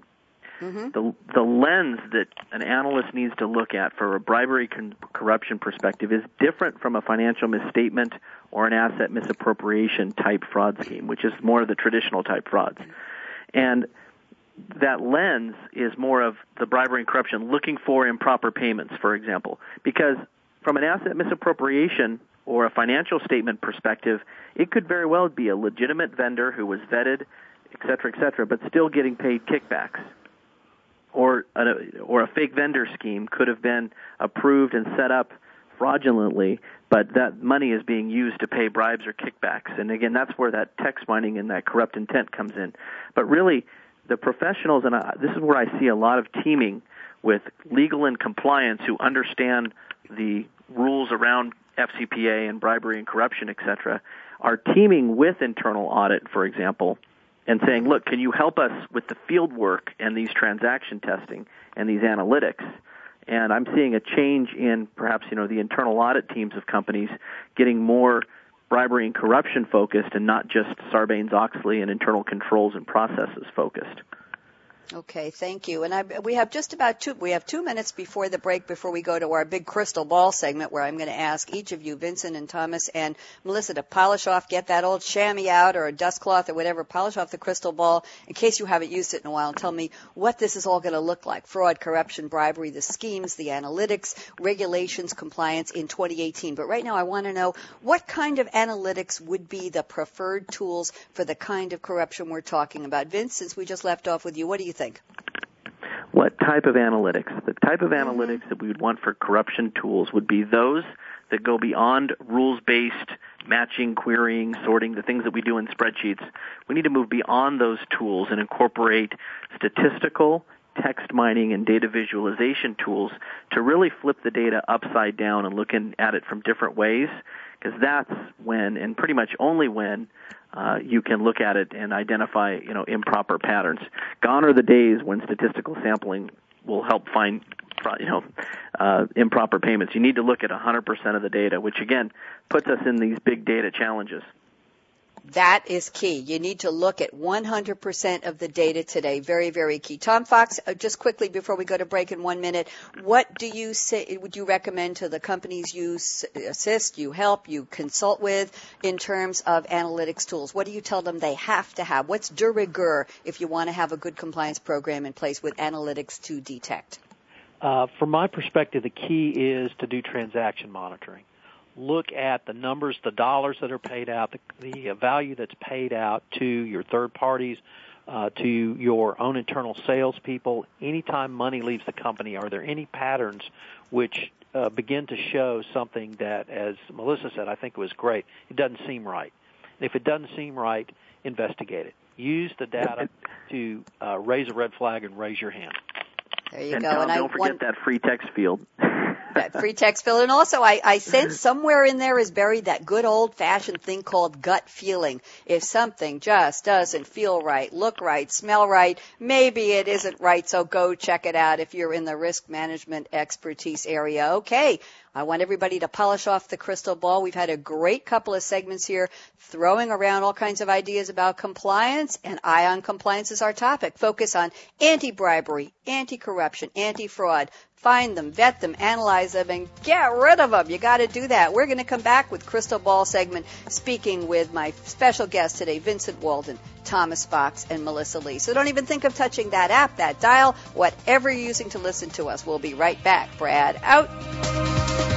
Mm-hmm. the the lens that an analyst needs to look at for a bribery con- corruption perspective is different from a financial misstatement or an asset misappropriation type fraud scheme, which is more of the traditional type frauds. And that lens is more of the bribery and corruption looking for improper payments, for example. Because from an asset misappropriation or a financial statement perspective, it could very well be a legitimate vendor who was vetted, et cetera, et cetera, but still getting paid kickbacks. Or a, or a fake vendor scheme could have been approved and set up fraudulently, but that money is being used to pay bribes or kickbacks. And again, that's where that text mining and that corrupt intent comes in. But really, the professionals, and I, this is where I see a lot of teaming with legal and compliance who understand the rules around FCPA and bribery and corruption, et cetera, are teaming with internal audit, for example, and saying, look, can you help us with the field work and these transaction testing and these analytics? And I'm seeing a change in perhaps, you know, the internal audit teams of companies getting more bribery and corruption focused and not just Sarbanes-Oxley and internal controls and processes focused. Okay, thank you. And I, we have just about two, we have two minutes before the break before we go to our big crystal ball segment where I'm going to ask each of you, Vincent and Thomas and Melissa, to polish off, get that old chamois out or a dust cloth or whatever, polish off the crystal ball in case you haven't used it in a while and tell me what this is all going to look like. Fraud, corruption, bribery, the schemes, the analytics, regulations, compliance in 2018. But right now I want to know what kind of analytics would be the preferred tools for the kind of corruption we're talking about. Vince, since we just left off with you, what do you think? What type of analytics? The type of mm-hmm. analytics that we would want for corruption tools would be those that go beyond rules-based matching, querying, sorting, the things that we do in spreadsheets. We need to move beyond those tools and incorporate statistical, text mining, and data visualization tools to really flip the data upside down and look in, at it from different ways. Because that's when, and pretty much only when, uh, you can look at it and identify, you know, improper patterns. Gone are the days when statistical sampling will help find, you know, uh, improper payments. You need to look at 100% of the data, which again puts us in these big data challenges. That is key. You need to look at 100% of the data today. Very, very key. Tom Fox, uh, just quickly before we go to break in one minute, what do you say, would you recommend to the companies you assist, you help, you consult with in terms of analytics tools? What do you tell them they have to have? What's de rigueur if you want to have a good compliance program in place with analytics to detect? Uh, from my perspective, the key is to do transaction monitoring look at the numbers, the dollars that are paid out, the, the value that's paid out to your third parties, uh, to your own internal salespeople. Anytime money leaves the company, are there any patterns which uh, begin to show something that, as Melissa said, I think it was great. It doesn't seem right. If it doesn't seem right, investigate it. Use the data to uh, raise a red flag and raise your hand. There you and go. Tom, and don't I forget want... that free text field. <laughs> that free text field. And also, I, I sense somewhere in there is buried that good old fashioned thing called gut feeling. If something just doesn't feel right, look right, smell right, maybe it isn't right. So go check it out if you're in the risk management expertise area. Okay. I want everybody to polish off the crystal ball. We've had a great couple of segments here throwing around all kinds of ideas about compliance and eye on compliance is our topic. Focus on anti-bribery, anti-corruption, anti-fraud. Find them, vet them, analyze them, and get rid of them. You got to do that. We're going to come back with Crystal Ball segment, speaking with my special guest today, Vincent Walden, Thomas Fox, and Melissa Lea. So don't even think of touching that app, that dial, whatever you're using to listen to us. We'll be right back. Brad out.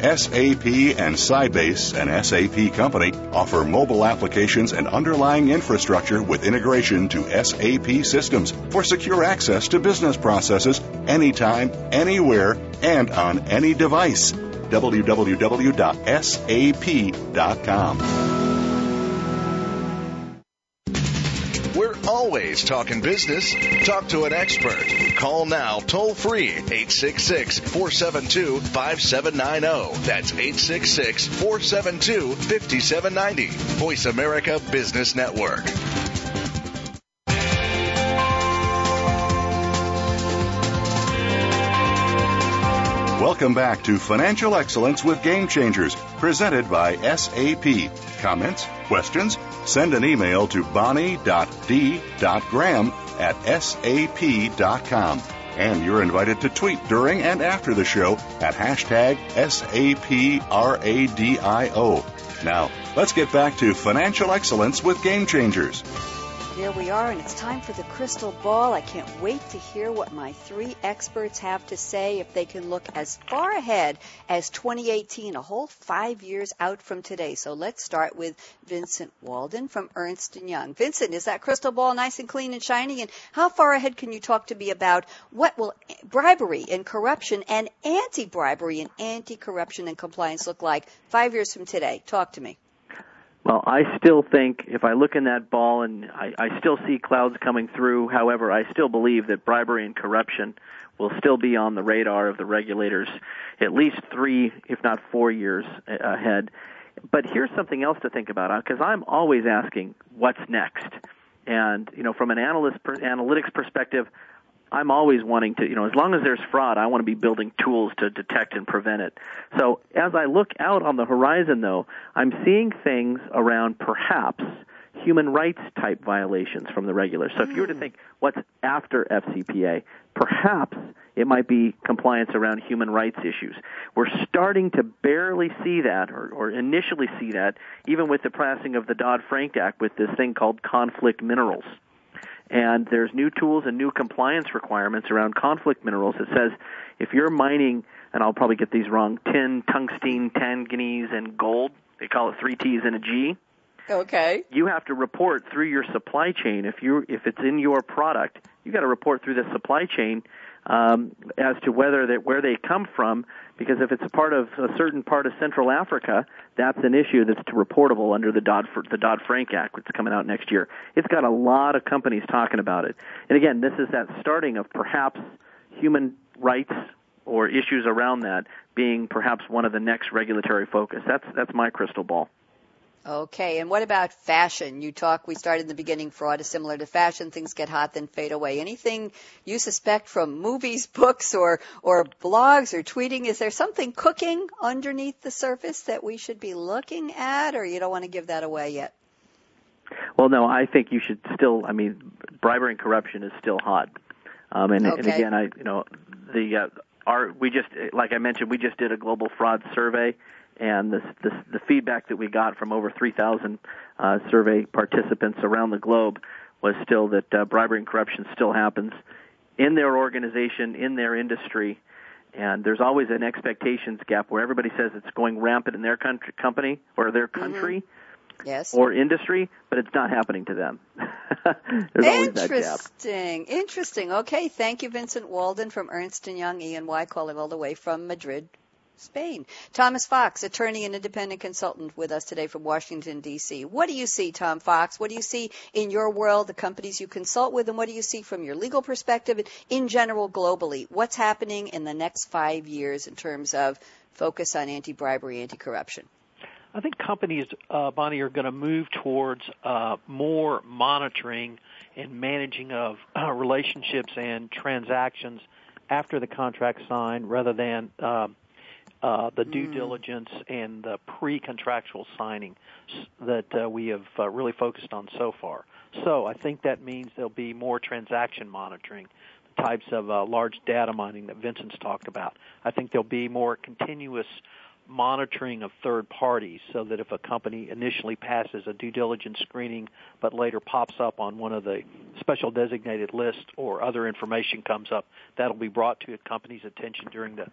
SAP and Sybase, an SAP company, offer mobile applications and underlying infrastructure with integration to SAP systems for secure access to business processes anytime, anywhere, and on any device. www.sap.com. always talking business. Talk to an expert. Call now toll free 866 472 5790. That's 866 472 5790. Voice America Business Network. Welcome back to Financial Excellence with Game Changers, presented by SAP. Comments? Questions? Send an email to bonnie.d.graham at sap.com. And you're invited to tweet during and after the show at hashtag SAPRADIO. Now, let's get back to financial excellence with Game Changers. Here we are, and it's time for the crystal ball. I can't wait to hear what my three experts have to say if they can look as far ahead as 2018, a whole five years out from today. So let's start with Vincent Walden from Ernst & Young. Vincent, is that crystal ball nice and clean and shiny? And how far ahead can you talk to me about what will bribery and corruption and anti-bribery and anti-corruption and compliance look like five years from today? Talk to me. Well, I still think if I look in that ball and I, I still see clouds coming through, however, I still believe that bribery and corruption will still be on the radar of the regulators at least three, if not four years ahead. But here's something else to think about uh, because I'm always asking what's next. And, you know, from an analyst analytics perspective, I'm always wanting to, you know, as long as there's fraud, I want to be building tools to detect and prevent it. So as I look out on the horizon, though, I'm seeing things around perhaps human rights type violations from the regulators. So if you were to hmm. think what's after FCPA, perhaps it might be compliance around human rights issues. We're starting to barely see that, or, or initially see that, even with the passing of the Dodd Frank Act with this thing called conflict minerals. And there's new tools and new compliance requirements around conflict minerals. It says if you're mining, and I'll probably get these wrong, tin, tungsten, tanganese, and gold, they call it three T's and a G. Okay. You have to report through your supply chain if you if it's in your product. You got to report through the supply chain um, as to whether that where they come from. Because if it's a part of a certain part of Central Africa, that's an issue that's reportable under the Dodd the Dodd Frank Act, that's coming out next year. It's got a lot of companies talking about it. And again, this is that starting of perhaps human rights or issues around that being perhaps one of the next regulatory focus. That's that's my crystal ball. Okay, and what about fashion? You talk, we started in the beginning, fraud is similar to fashion. Things get hot, then fade away. Anything you suspect from movies, <laughs> books, or, or blogs or tweeting? Is there something cooking underneath the surface that we should be looking at, or you don't want to give that away yet? Well, no, I think you should still, I mean, bribery and corruption is still hot. Um, and, okay. and again, I, you know, the, uh, our, we just, like I mentioned, we just did a global fraud survey and the, the, the feedback that we got from over 3,000 uh, survey participants around the globe was still that uh, bribery and corruption still happens in their organization, in their industry, and there's always an expectations gap where everybody says it's going rampant in their country, company or their Mm-hmm. country Yes. or industry, but it's not happening to them. <laughs> there's always that gap. Interesting. Interesting. Okay. Thank you, Vincent Walden from Ernst and Young E&Y, calling all the way from Madrid, Spain. Thomas Fox, attorney and independent consultant with us today from Washington, D.C. What do you see, Tom Fox? What do you see in your world, the companies you consult with, and what do you see from your legal perspective in general globally? What's happening in the next five years in terms of focus on anti-bribery, anti-corruption? I think companies, uh, Bonnie, are going to move towards uh, more monitoring and managing of uh, relationships and transactions after the contract signed, rather than uh, the due diligence and the pre-contractual signing that uh, we have uh, really focused on so far. So I think that means there'll be more transaction monitoring, the types of uh, large data mining that Vincent's talked about. I think there'll be more continuous monitoring of third parties so that if a company initially passes a due diligence screening but later pops up on one of the special designated lists or other information comes up, that'll be brought to a company's attention during the,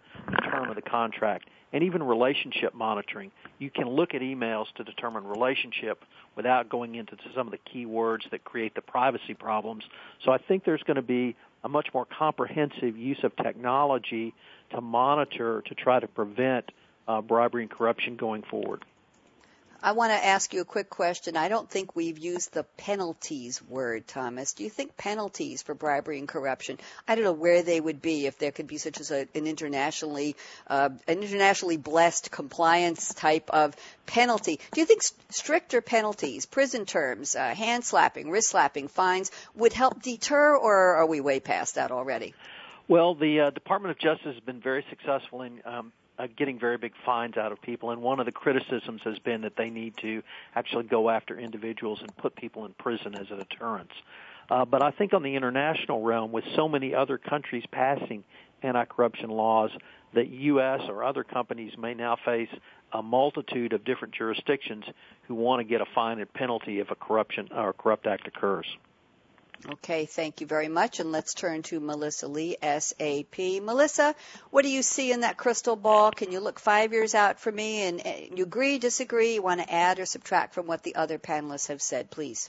term of the contract. And even relationship monitoring. You can look at emails to determine relationship without going into some of the key words that create the privacy problems. So I think there's going to be a much more comprehensive use of technology to monitor to try to prevent uh, bribery and corruption going forward. I want to ask you a quick question. I don't think we've used the penalties word, Thomas. Do you think penalties for bribery and corruption? I don't know where they would be if there could be such as a, an internationally uh, an internationally blessed compliance type of penalty. Do you think st- stricter penalties, prison terms, uh, hand slapping, wrist slapping, fines would help deter, or are we way past that already? Well, the uh, Department of Justice has been very successful in um, uh, getting very big fines out of people, and one of the criticisms has been that they need to actually go after individuals and put people in prison as a deterrence. Uh, but I think on the international realm, with so many other countries passing anti-corruption laws, that U.S. or other companies may now face a multitude of different jurisdictions who want to get a fine and penalty if a corruption or corrupt act occurs. Okay, thank you very much. And let's turn to Melissa Lea, SAP. Melissa, what do you see in that crystal ball? Can you look five years out for me? And uh, you agree, disagree? You want to add or subtract from what the other panelists have said, please?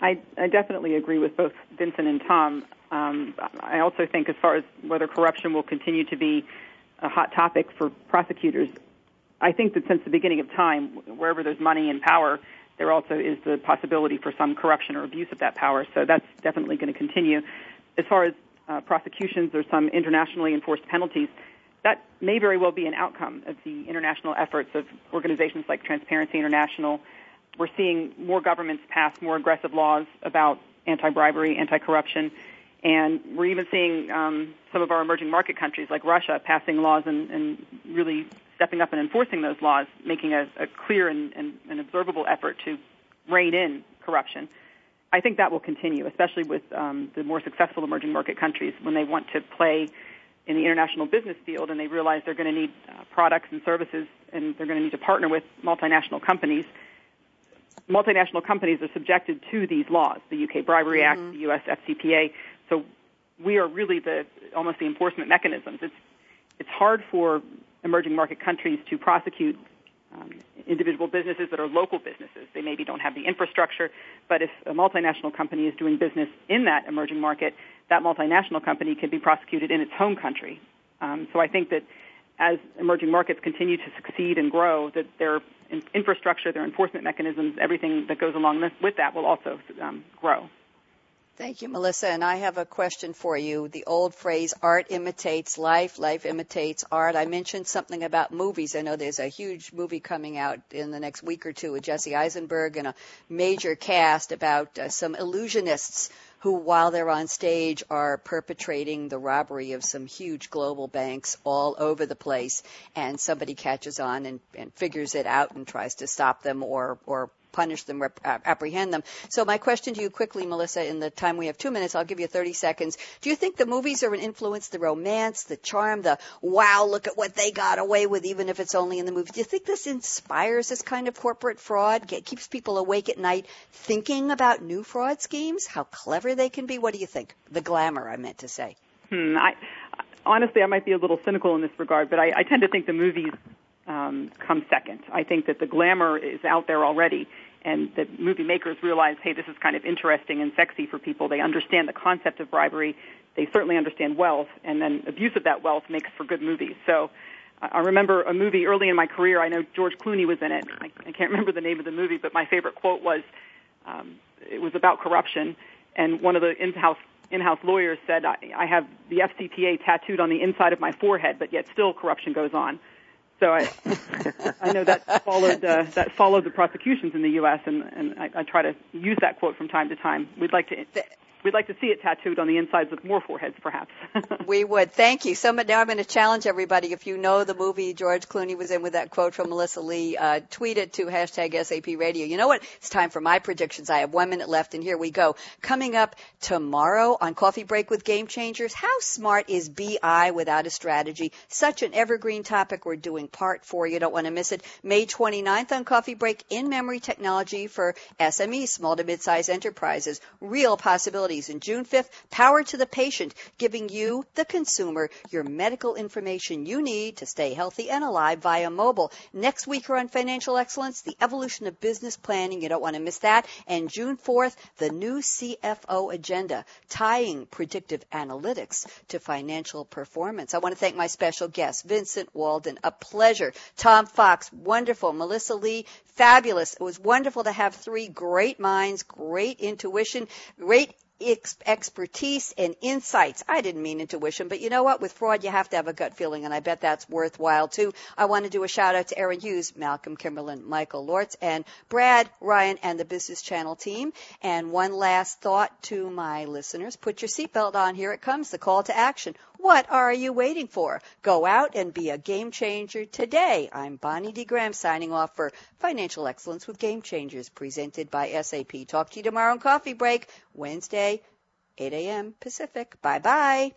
I, I definitely agree with both Vincent and Tom. Um, I also think, as far as whether corruption will continue to be a hot topic for prosecutors, I think that since the beginning of time, wherever there's money and power, there also is the possibility for some corruption or abuse of that power. So that's definitely going to continue. As far as uh, prosecutions or some internationally enforced penalties, that may very well be an outcome of the international efforts of organizations like Transparency International. We're seeing more governments pass more aggressive laws about anti-bribery, anti-corruption, and we're even seeing um, some of our emerging market countries like Russia passing laws and, and really stepping up and enforcing those laws, making a, a clear and, and, and, observable effort to rein in corruption. I think that will continue, especially with um, the more successful emerging market countries when they want to play in the international business field and they realize they're going to need uh, products and services and they're going to need to partner with multinational companies. multinational companies are subjected to these laws, the UK Bribery mm-hmm. Act, the US FCPA. So we are really the almost the enforcement mechanisms. It's it's hard for emerging market countries to prosecute um, individual businesses that are local businesses. They maybe don't have the infrastructure, but if a multinational company is doing business in that emerging market, that multinational company can be prosecuted in its home country. Um, so I think that as emerging markets continue to succeed and grow, that their infrastructure, their enforcement mechanisms, everything that goes along with that will also um, grow. Thank you, Melissa. And I have a question for you. The old phrase, art imitates life, life imitates art. I mentioned something about movies. I know there's a huge movie coming out in the next week or two with Jesse Eisenberg and a major cast about uh, some illusionists who, while they're on stage, are perpetrating the robbery of some huge global banks all over the place. And somebody catches on and, and figures it out and tries to stop them or, or punish them, rep- apprehend them. So my question to you quickly, Melissa, in the time we have two minutes, I'll give you 30 seconds. Do you think the movies are an influence, the romance, the charm, the wow, look at what they got away with, even if it's only in the movie? Do you think this inspires this kind of corporate fraud, get, keeps people awake at night thinking about new fraud schemes, how clever they can be? What do you think? The glamour, I meant to say. Hmm, I, honestly, I might be a little cynical in this regard, but I, I tend to think the movies um, come second. I think that the glamour is out there already, and the movie makers realize, hey, this is kind of interesting and sexy for people. They understand the concept of bribery. They certainly understand wealth, and then abuse of that wealth makes for good movies. So. I remember a movie early in my career. I know George Clooney was in it. I, I can't remember the name of the movie, but my favorite quote was, um, it was about corruption, and one of the in-house in-house lawyers said, I, "I have the FCPA tattooed on the inside of my forehead, but yet still corruption goes on." So I, <laughs> I know that followed uh, that followed the prosecutions in the U.S. and, and I, I try to use that quote from time to time. We'd like to We'd like to see it tattooed on the insides of more foreheads, perhaps. <laughs> we would. Thank you. So now I'm going to challenge everybody. If you know the movie George Clooney was in with that quote from Melissa Lea, uh, tweet it to hashtag SAP Radio. You know what? It's time for my predictions. I have one minute left, and here we go. Coming up tomorrow on Coffee Break with Game Changers, how smart is BI without a strategy? Such an evergreen topic. We're doing part four. You don't want to miss it. May 29th on Coffee Break, in-memory technology for SMEs, small to mid-sized enterprises. Real possibilities and June 5th, Power to the Patient, giving you, the consumer, your medical information you need to stay healthy and alive via mobile. Next week we're on financial excellence, the evolution of business planning. You don't want to miss that. And June 4th, the new CFO agenda, tying predictive analytics to financial performance. I want to thank my special guest, Vincent Walden. A pleasure. Tom Fox, wonderful. Melissa Lea, fabulous. It was wonderful to have three great minds, great intuition, great ex- expertise and insights. I didn't mean intuition, but you know what? With fraud, you have to have a gut feeling, and I bet that's worthwhile too. I want to do a shout out to Aaron Hughes, Malcolm Kimberlin, Michael Lortz, and Brad, Ryan, and the Business Channel team. And one last thought to my listeners. Put your seatbelt on. Here it comes, the call to action. What are you waiting for? Go out and be a game changer today. I'm Bonnie D. Graham signing off for Financial Excellence with Game Changers presented by SAP. Talk to you tomorrow on Coffee Break, Wednesday, 8 a.m. Pacific. Bye bye.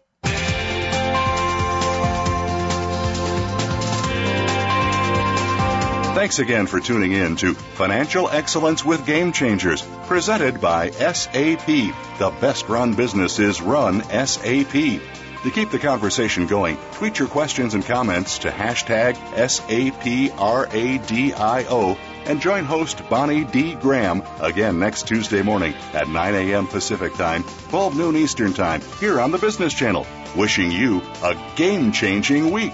Thanks again for tuning in to Financial Excellence with Game Changers, presented by SAP. The best run business is run SAP. To keep the conversation going, tweet your questions and comments to hashtag SAPRADIO and join host Bonnie D. Graham again next Tuesday morning at 9 a.m. Pacific Time, 12 noon Eastern Time, here on the Business Channel. Wishing you a game changing week.